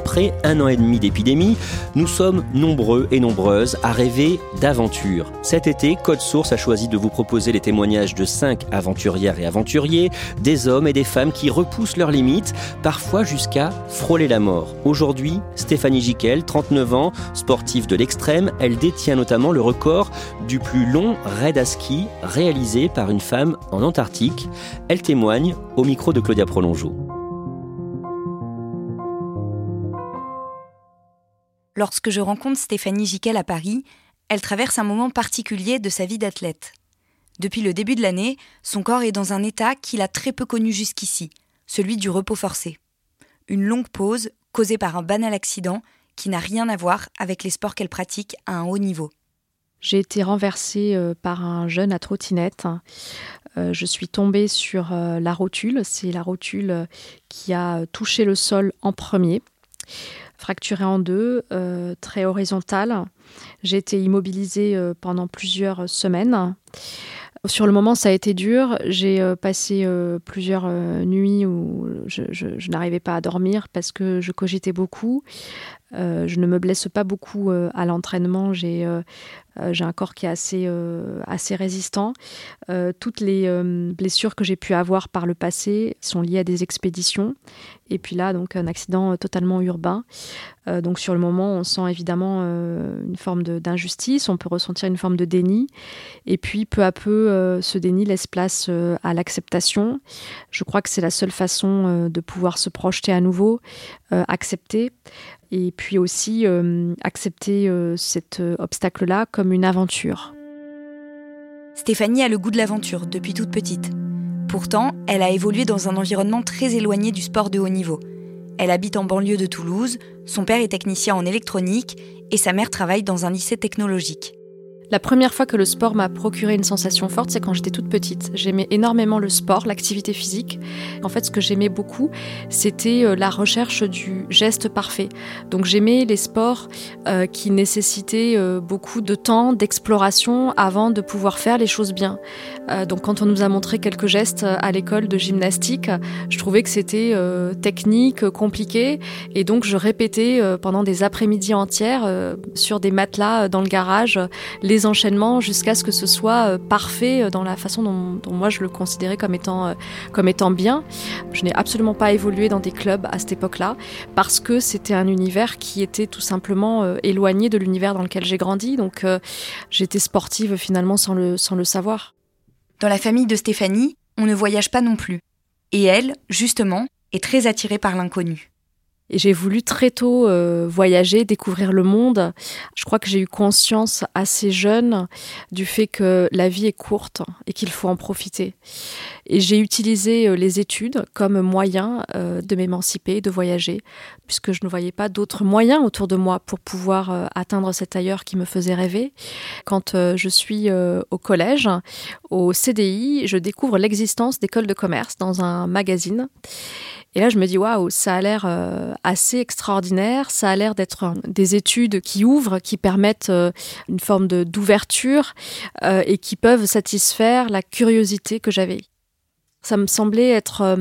Après un an et demi d'épidémie, nous sommes nombreux et nombreuses à rêver d'aventure. Cet été, Code Source a choisi de vous proposer les témoignages de cinq aventurières et aventuriers, des hommes et des femmes qui repoussent leurs limites, parfois jusqu'à frôler la mort. Aujourd'hui, Stéphanie Giquel, 39 ans, sportive de l'extrême, elle détient notamment le record du plus long raid à ski réalisé par une femme en Antarctique. Elle témoigne au micro de Claudia Prolongeau. Lorsque je rencontre Stéphanie Giquel à Paris, elle traverse un moment particulier de sa vie d'athlète. Depuis le début de l'année, son corps est dans un état qu'il a très peu connu jusqu'ici, celui du repos forcé. Une longue pause causée par un banal accident qui n'a rien à voir avec les sports qu'elle pratique à un haut niveau. J'ai été renversée euh, par un jeune à trottinette. Euh, je suis tombée sur euh, la rotule. C'est la rotule qui a touché le sol en premier fracturée en deux, euh, très horizontale. J'ai été immobilisée euh, pendant plusieurs semaines. Sur le moment, ça a été dur. J'ai euh, passé plusieurs nuits où je n'arrivais pas à dormir parce que je cogitais beaucoup. Je ne me blesse pas beaucoup à l'entraînement. J'ai euh, j'ai un corps qui est assez, euh, assez résistant. Euh, toutes les blessures que j'ai pu avoir par le passé sont liées à des expéditions. Et puis là, donc un accident totalement urbain. donc sur le moment, on sent évidemment une forme d'injustice, on peut ressentir une forme de déni. Et puis peu à peu, ce déni laisse place à l'acceptation. Je crois que c'est la seule façon de pouvoir se projeter à nouveau, accepter et puis aussi euh, accepter euh, cet euh, obstacle-là comme une aventure. Stéphanie a le goût de l'aventure depuis toute petite. Pourtant, elle a évolué dans un environnement très éloigné du sport de haut niveau. Elle habite en banlieue de Toulouse, son père est technicien en électronique et sa mère travaille dans un lycée technologique. La première fois que le sport m'a procuré une sensation forte, c'est quand j'étais toute petite. J'aimais énormément le sport, l'activité physique. En fait, ce que j'aimais beaucoup, c'était euh, la recherche du geste parfait. Donc j'aimais les sports euh, qui nécessitaient euh, beaucoup de temps, d'exploration avant de pouvoir faire les choses bien. donc quand on nous a montré quelques gestes à l'école de gymnastique, je trouvais que c'était technique, compliqué, et donc je répétais pendant des après-midi entières sur des matelas dans le garage les enchaînements jusqu'à ce que ce soit euh, parfait euh, dans la façon dont, moi je le considérais comme étant, euh, comme étant bien. Je n'ai absolument pas évolué dans des clubs à cette époque-là parce que c'était un univers qui était tout simplement éloigné de l'univers dans lequel j'ai grandi. Donc j'étais sportive finalement sans le, sans le savoir. Dans la famille de Stéphanie, on ne voyage pas non plus. Et elle, justement, est très attirée par l'inconnu. Et j'ai voulu très tôt euh, voyager, découvrir le monde. Je crois que j'ai eu conscience assez jeune du fait que la vie est courte et qu'il faut en profiter. Et j'ai utilisé euh, les études comme moyen euh, de m'émanciper, de voyager, puisque je ne voyais pas d'autres moyens autour de moi pour pouvoir atteindre cet ailleurs qui me faisait rêver. Quand je suis au collège, au CDI, je découvre l'existence d'écoles de commerce dans un magazine. Et là, je me dis, waouh, ça a l'air assez extraordinaire, ça a l'air d'être des études qui ouvrent, qui permettent euh, une forme d'ouverture euh, et qui peuvent satisfaire la curiosité que j'avais. Ça me semblait être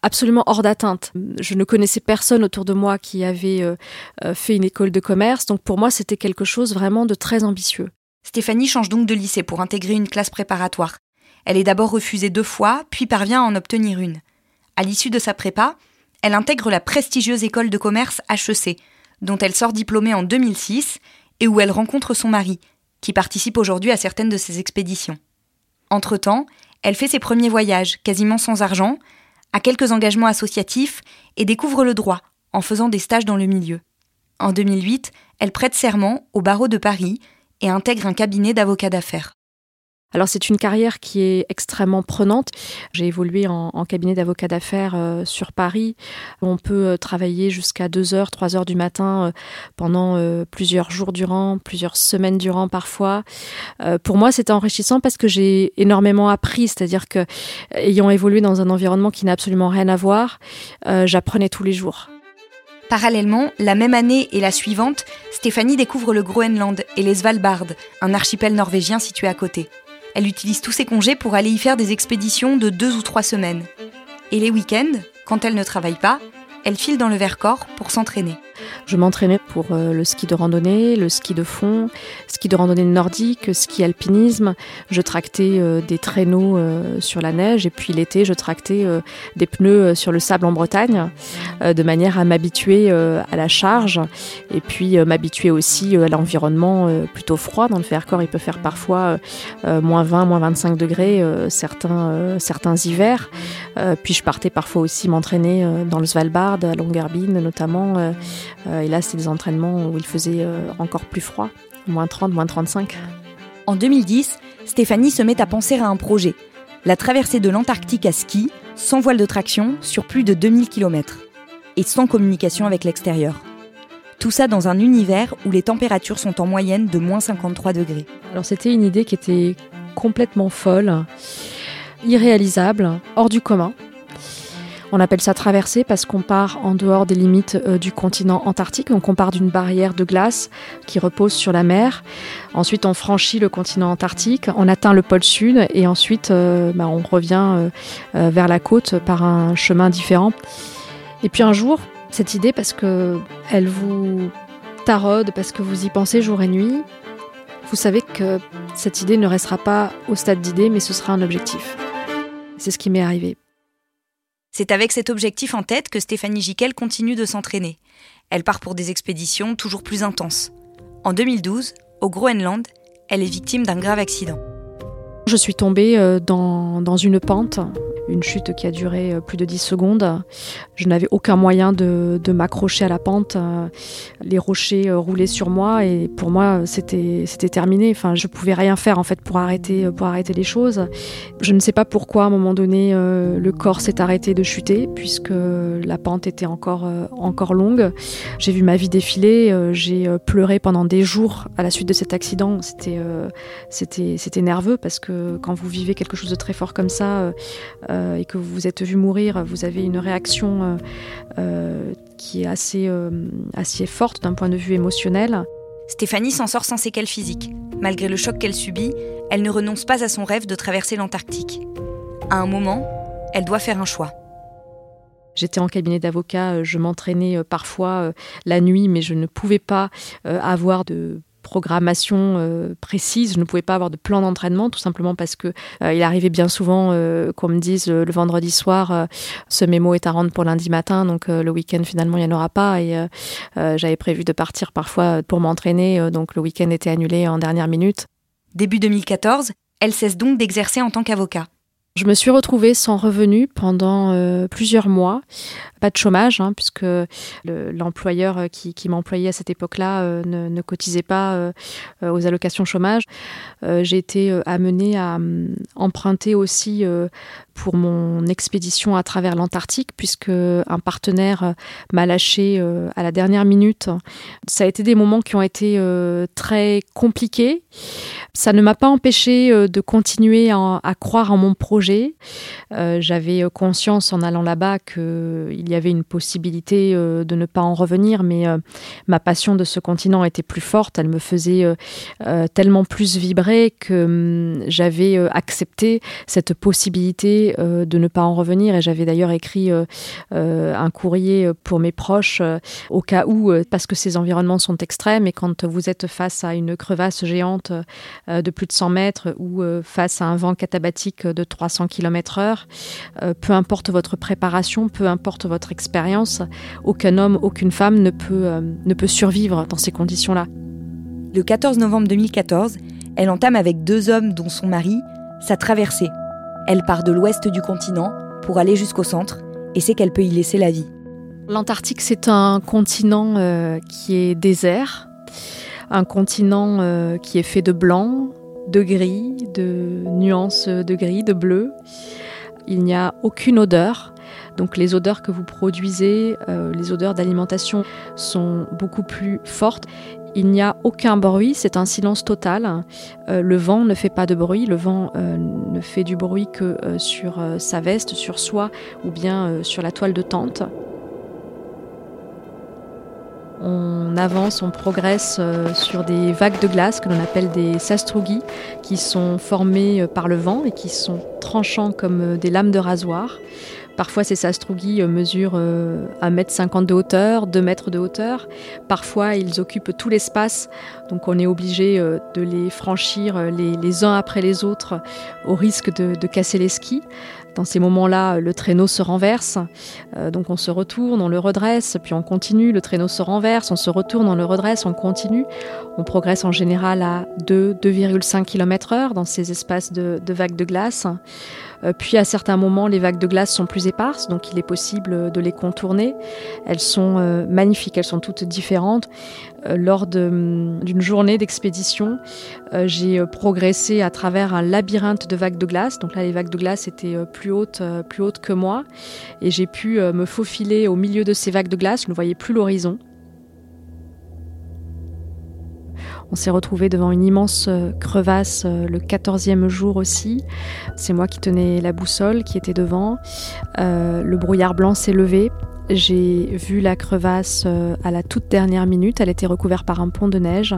absolument hors d'atteinte. Je ne connaissais personne autour de moi qui avait fait une école de commerce, donc pour moi, c'était quelque chose vraiment de très ambitieux. Stéphanie change donc de lycée pour intégrer une classe préparatoire. Elle est d'abord refusée deux fois, puis parvient à en obtenir une. À l'issue de sa prépa, elle intègre la prestigieuse école de commerce HEC, dont elle sort diplômée en 2006 et où elle rencontre son mari, qui participe aujourd'hui à certaines de ses expéditions. Entre-temps, elle fait ses premiers voyages, quasiment sans argent, a quelques engagements associatifs et découvre le droit, en faisant des stages dans le milieu. En 2008, elle prête serment au barreau de Paris et intègre un cabinet d'avocats d'affaires. Alors c'est une carrière qui est extrêmement prenante. J'ai évolué en, cabinet d'avocat d'affaires euh, sur Paris. On peut euh, travailler jusqu'à 2h, 3h du matin euh, pendant plusieurs jours durant, plusieurs semaines durant parfois. pour moi, c'était enrichissant parce que j'ai énormément appris, c'est-à-dire que ayant évolué dans un environnement qui n'a absolument rien à voir, j'apprenais tous les jours. Parallèlement, la même année et la suivante, Stéphanie découvre le Groenland et les Svalbard, un archipel norvégien situé à côté. Elle utilise tous ses congés pour aller y faire des expéditions de deux ou trois semaines. Et les week-ends, quand elle ne travaille pas, elle file dans le Vercors pour s'entraîner. Je m'entraînais pour euh, le ski de randonnée, le ski de fond, ski de randonnée nordique, ski alpinisme. Je tractais euh, des traîneaux euh, sur la neige et puis l'été, je tractais des pneus sur le sable en Bretagne de manière à m'habituer à la charge et puis m'habituer aussi à l'environnement plutôt froid. Dans le Vercors, il peut faire parfois moins 20, moins 25 degrés certains, certains hivers. puis je partais parfois aussi m'entraîner dans le Svalbard, à Longyearbyen notamment euh, et là, c'était des entraînements où il faisait euh, encore plus froid, moins 30, moins 35. En 2010, Stéphanie se met à penser à un projet, la traversée de l'Antarctique à ski, sans voile de traction, sur plus de 2000 km, et sans communication avec l'extérieur. Tout ça dans un univers où les températures sont en moyenne de moins 53 degrés. Alors c'était une idée qui était complètement folle, irréalisable, hors du commun. On appelle ça traversée parce qu'on part en dehors des limites euh, du continent antarctique. Donc on part d'une barrière de glace qui repose sur la mer. Ensuite, on franchit le continent antarctique, on atteint le pôle sud et ensuite euh, bah, on revient euh, vers la côte par un chemin différent. Et puis un jour, cette idée, parce que elle vous taraude, parce que vous y pensez jour et nuit, vous savez que cette idée ne restera pas au stade d'idée, mais ce sera un objectif. C'est ce qui m'est arrivé. C'est avec cet objectif en tête que Stéphanie Giquel continue de s'entraîner. Elle part pour des expéditions toujours plus intenses. En 2012, au Groenland, elle est victime d'un grave accident. Je suis tombée euh, dans, dans une pente une chute qui a duré euh, plus de 10 secondes. Je n'avais aucun moyen de, m'accrocher à la pente. Euh, les rochers euh, roulaient sur moi et pour moi, c'était, terminé. Enfin, je pouvais rien faire en fait pour arrêter, pour arrêter les choses. Je ne sais pas pourquoi, à un moment donné, le corps s'est arrêté de chuter puisque la pente était encore, encore longue. J'ai vu ma vie défiler. J'ai pleuré pendant des jours à la suite de cet accident. C'était, c'était, nerveux parce que quand vous vivez quelque chose de très fort comme ça, et que vous vous êtes vu mourir, vous avez une réaction euh, euh, qui est assez, assez forte d'un point de vue émotionnel. Stéphanie s'en sort sans séquelles physiques. Malgré le choc qu'elle subit, elle ne renonce pas à son rêve de traverser l'Antarctique. À un moment, elle doit faire un choix. J'étais en cabinet d'avocat, je m'entraînais parfois la nuit, mais je ne pouvais pas avoir de programmation euh, précise. Je ne pouvais pas avoir de plan d'entraînement, tout simplement parce que euh, il arrivait bien souvent euh, qu'on me dise le, vendredi soir, ce mémo est à rendre pour lundi matin, donc le week-end finalement il n'y en aura pas. Et j'avais prévu de partir parfois pour m'entraîner, donc le week-end était annulé en dernière minute. Début 2014, elle cesse donc d'exercer en tant qu'avocat. Je me suis retrouvée sans revenu pendant euh, plusieurs mois. Pas de chômage, hein, puisque l'employeur qui, m'employait à cette époque-là euh, ne, cotisait pas euh, aux allocations chômage. J'ai été amenée à emprunter aussi pour mon expédition à travers l'Antarctique, puisque un partenaire m'a lâché à la dernière minute. Ça a été des moments qui ont été très compliqués. Ça ne m'a pas empêché de continuer à croire en mon projet euh, j'avais euh, conscience en allant là-bas qu'il euh, y avait une possibilité de ne pas en revenir, mais ma passion de ce continent était plus forte. Elle me faisait tellement plus vibrer que hum, j'avais accepté cette possibilité de ne pas en revenir. Et j'avais d'ailleurs écrit un courrier pour mes proches au cas où, parce que ces environnements sont extrêmes et quand vous êtes face à une crevasse géante de plus de 100 mètres ou face à un vent katabatique de 300 100 km/h. Euh, peu importe votre préparation, peu importe votre expérience, aucun homme, aucune femme ne peut, euh, ne peut survivre dans ces conditions-là. Le 14 novembre 2014, elle entame avec deux hommes dont son mari sa traversée. Elle part de l'ouest du continent pour aller jusqu'au centre et sait qu'elle peut y laisser la vie. L'Antarctique, c'est un continent euh, qui est désert, un continent qui est fait de blanc, de gris, de nuances de gris, de bleu. Il n'y a aucune odeur. Donc les odeurs que vous produisez, euh, les odeurs d'alimentation sont beaucoup plus fortes. Il n'y a aucun bruit, c'est un silence total. Euh, le vent ne fait pas de bruit, le vent euh, ne fait du bruit que sur sa veste, sur soi ou bien sur la toile de tente. On avance, on progresse euh, sur des vagues de glace que l'on appelle des sastrugi, qui sont formées euh, par le vent et qui sont tranchants comme euh, des lames de rasoir. Parfois, ces sastrugi mesurent 1m50 de hauteur, 2 mètres de hauteur. Parfois, ils occupent tout l'espace, donc on est obligé de les franchir les, uns après les autres au risque de, casser les skis. Dans ces moments-là, le traîneau se renverse, euh, donc on se retourne, on le redresse, puis on continue, le traîneau se renverse, on se retourne, on le redresse, on continue. On progresse en général à 2, 2,5 km heure dans ces espaces de, vagues de glace. Euh, puis à certains moments, les vagues de glace sont plus éparses, donc il est possible de les contourner. Elles sont euh, magnifiques, elles sont toutes différentes. Euh, lors d'une journée d'expédition, j'ai progressé à travers un labyrinthe de vagues de glace. Donc là, les vagues de glace étaient plus hautes, plus hautes que moi, et j'ai pu me faufiler au milieu de ces vagues de glace. Je ne voyais plus l'horizon. On s'est retrouvé devant une immense euh, crevasse euh, le 14e jour aussi. C'est moi qui tenais la boussole, qui était devant. Euh, le brouillard blanc s'est levé. J'ai vu la crevasse à la toute dernière minute. Elle était recouverte par un pont de neige.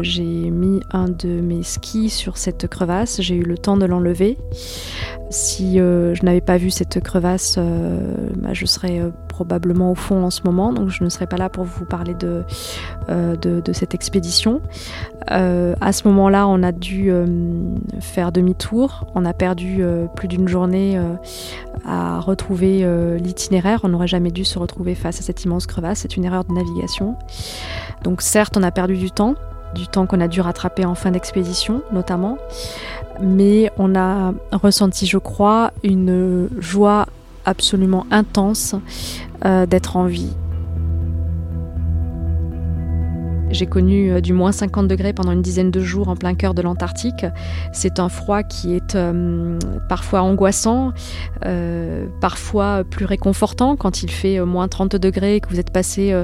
j'ai mis un de mes skis sur cette crevasse. J'ai eu le temps de l'enlever. Si je n'avais pas vu cette crevasse, bah, je serais probablement au fond en ce moment, donc je ne serai pas là pour vous parler de, euh, cette expédition. Euh, à ce moment-là, on a dû euh, faire demi-tour. On a perdu plus d'une journée à retrouver l'itinéraire. On n'aurait jamais dû se retrouver face à cette immense crevasse. C'est une erreur de navigation. Donc certes, on a perdu du temps, du temps qu'on a dû rattraper en fin d'expédition notamment, mais on a ressenti, je crois, une joie absolument intense euh, d'être en vie. J'ai connu euh, du moins 50 degrés pendant une dizaine de jours en plein cœur de l'Antarctique. C'est un froid qui est euh, parfois angoissant, euh, parfois plus réconfortant quand il fait moins 30 degrés que vous êtes passé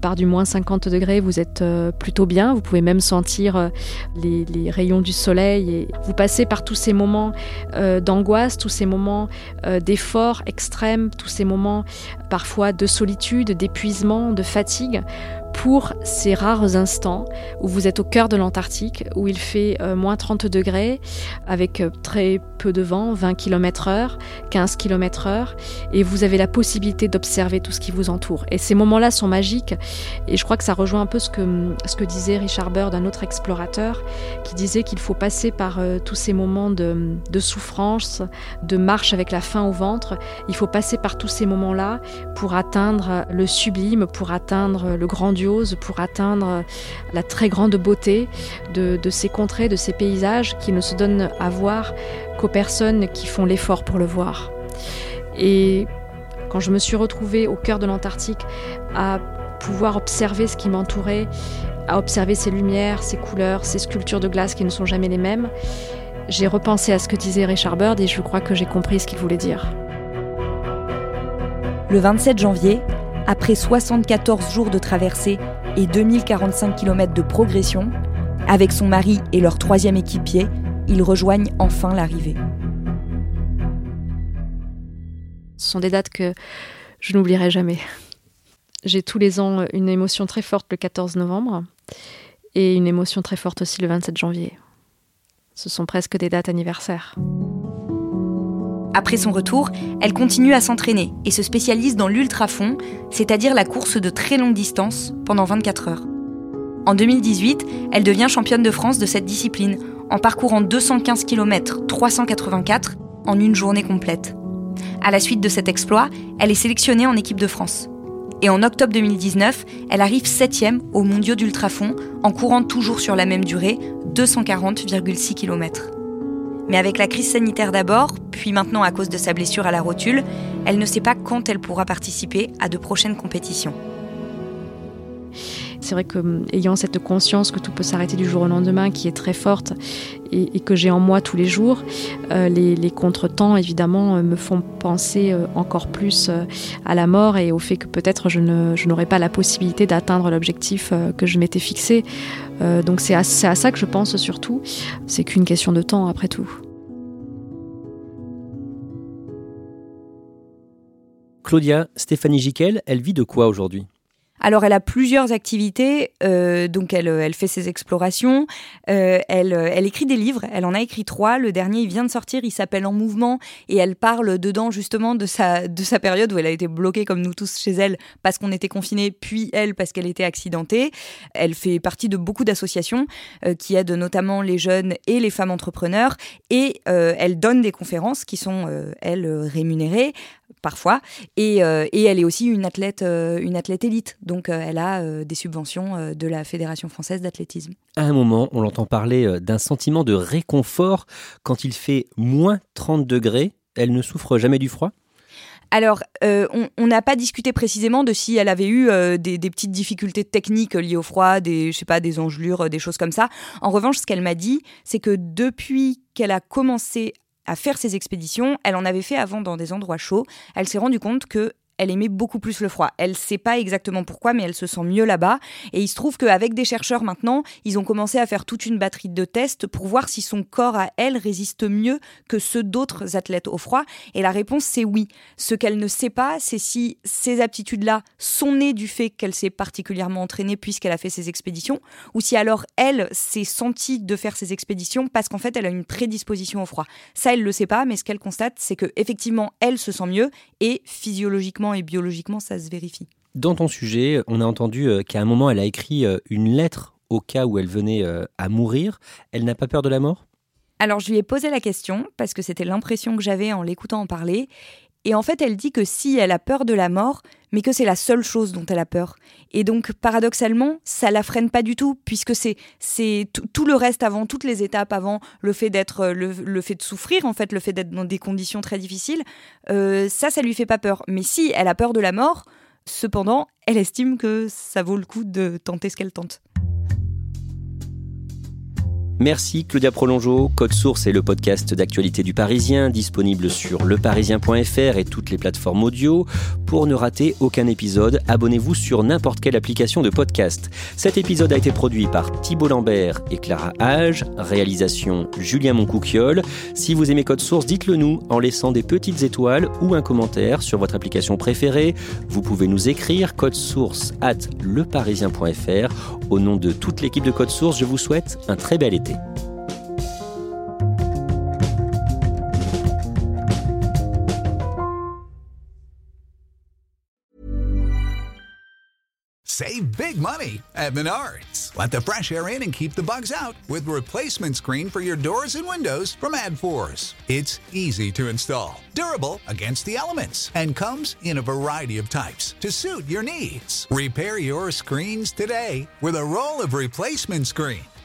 par du moins 50 degrés, vous êtes plutôt bien. Vous pouvez même sentir les, les, rayons du soleil et vous passez par tous ces moments d'angoisse, tous ces moments d'effort extrême, tous ces moments parfois de solitude, d'épuisement, de fatigue pour ces rares instants où vous êtes au cœur de l'Antarctique, où il fait euh, moins 30 degrés, avec euh, très peu de vent, 20 km heure, 15 km heure, et vous avez la possibilité d'observer tout ce qui vous entoure. Et ces moments-là sont magiques, et je crois que ça rejoint un peu ce que, ce que disait Richard Bird, un autre explorateur, qui disait qu'il faut passer par euh, tous ces moments de, souffrance, de marche avec la faim au ventre, il faut passer par tous ces moments-là pour atteindre le sublime, pour atteindre le grand pour atteindre la très grande beauté de, ces contrées, de ces paysages qui ne se donnent à voir qu'aux personnes qui font l'effort pour le voir. Et quand je me suis retrouvée au cœur de l'Antarctique à pouvoir observer ce qui m'entourait, à observer ces lumières, ces couleurs, ces sculptures de glace qui ne sont jamais les mêmes, j'ai repensé à ce que disait Richard Bird et je crois que j'ai compris ce qu'il voulait dire. Le 27 janvier, après 74 jours de traversée et 2045 km de progression, avec son mari et leur troisième équipier, ils rejoignent enfin l'arrivée. Ce sont des dates que je n'oublierai jamais. J'ai tous les ans une émotion très forte le 14 novembre et une émotion très forte aussi le 27 janvier. Ce sont presque des dates anniversaires. Après son retour, elle continue à s'entraîner et se spécialise dans l'ultrafond, c'est-à-dire la course de très longue distance, pendant 24 heures. En 2018, elle devient championne de France de cette discipline, en parcourant 215 km 384 en une journée complète. À la suite de cet exploit, elle est sélectionnée en équipe de France. Et en octobre 2019, elle arrive septième aux mondiaux d'ultrafond en courant toujours sur la même durée, 240,6 km. Mais avec la crise sanitaire d'abord, puis maintenant à cause de sa blessure à la rotule, elle ne sait pas quand elle pourra participer à de prochaines compétitions. C'est vrai que hum, ayant cette conscience que tout peut s'arrêter du jour au lendemain, qui est très forte et, que j'ai en moi tous les jours, euh, les, contretemps évidemment euh, me font penser euh, encore plus à la mort et au fait que peut-être je, n'aurai pas la possibilité d'atteindre l'objectif que je m'étais fixé. donc c'est à, à ça que je pense surtout. C'est qu'une question de temps après tout. Claudia, Stéphanie Giquel, elle vit de quoi aujourd'hui? Alors, elle a plusieurs activités. Euh, donc, elle, elle, fait ses explorations. Euh, elle, elle, écrit des livres. Elle en a écrit trois. Le dernier, il vient de sortir. Il s'appelle En mouvement. Et elle parle dedans, justement, de sa, de sa période où elle a été bloquée, comme nous tous, chez elle, parce qu'on était confinés, puis elle, parce qu'elle était accidentée. Elle fait partie de beaucoup d'associations euh, qui aident notamment les jeunes et les femmes entrepreneurs. Et elle donne des conférences qui sont, elles, rémunérées parfois. Et, et, elle est aussi une athlète, une athlète élite. Donc euh, elle a euh, des subventions euh, de la Fédération française d'athlétisme. À un moment, on l'entend parler d'un sentiment de réconfort quand il fait moins 30 degrés. Elle ne souffre jamais du froid? Alors, on n'a pas discuté précisément de si elle avait eu des, petites difficultés techniques liées au froid, des, je sais pas, des engelures, des choses comme ça. En revanche, ce qu'elle m'a dit, c'est que depuis qu'elle a commencé à faire ses expéditions, elle en avait fait avant dans des endroits chauds, elle s'est rendue compte que elle aimait beaucoup plus le froid. Elle sait pas exactement pourquoi, mais elle se sent mieux là-bas. Et il se trouve qu'avec des chercheurs maintenant, ils ont commencé à faire toute une batterie de tests pour voir si son corps à elle résiste mieux que ceux d'autres athlètes au froid. Et la réponse, c'est oui. Ce qu'elle ne sait pas, c'est si ces aptitudes-là sont nées du fait qu'elle s'est particulièrement entraînée puisqu'elle a fait ses expéditions, ou si alors elle s'est sentie de faire ses expéditions parce qu'en fait elle a une prédisposition au froid. Ça, elle le sait pas, mais ce qu'elle constate, c'est que effectivement, elle se sent mieux et physiologiquement et biologiquement, ça se vérifie. Dans ton sujet, on a entendu euh, qu'à un moment, elle a écrit euh, une lettre au cas où elle venait euh, à mourir. Elle n'a pas peur de la mort? Alors, je lui ai posé la question parce que c'était l'impression que j'avais en l'écoutant en parler. Et en fait, elle dit que si elle a peur de la mort, mais que c'est la seule chose dont elle a peur. Et donc, paradoxalement, ça la freine pas du tout, puisque c'est tout le reste avant, toutes les étapes avant, le fait d'être, le, fait de souffrir, en fait, le fait d'être dans des conditions très difficiles, euh, ça, ça lui fait pas peur. Mais si elle a peur de la mort, cependant, elle estime que ça vaut le coup de tenter ce qu'elle tente. Merci Claudia Prolongeau. Code Source est le podcast d'actualité du Parisien, disponible sur leparisien.fr et toutes les plateformes audio. Pour ne rater aucun épisode, abonnez-vous sur n'importe quelle application de podcast. Cet épisode a été produit par Thibault Lambert et Clara Hage, réalisation Julien Moncouquiole. Si vous aimez Code Source, dites-le nous en laissant des petites étoiles ou un commentaire sur votre application préférée. Vous pouvez nous écrire code source at leparisien.fr. Au nom de toute l'équipe de Code Source, je vous souhaite un très bel été. Save big money at Menards. Let the fresh air in and keep the bugs out with replacement screen for your doors and windows from AdForce. It's easy to install, durable against the elements, and comes in a variety of types to suit your needs. Repair your screens today with a roll of replacement screen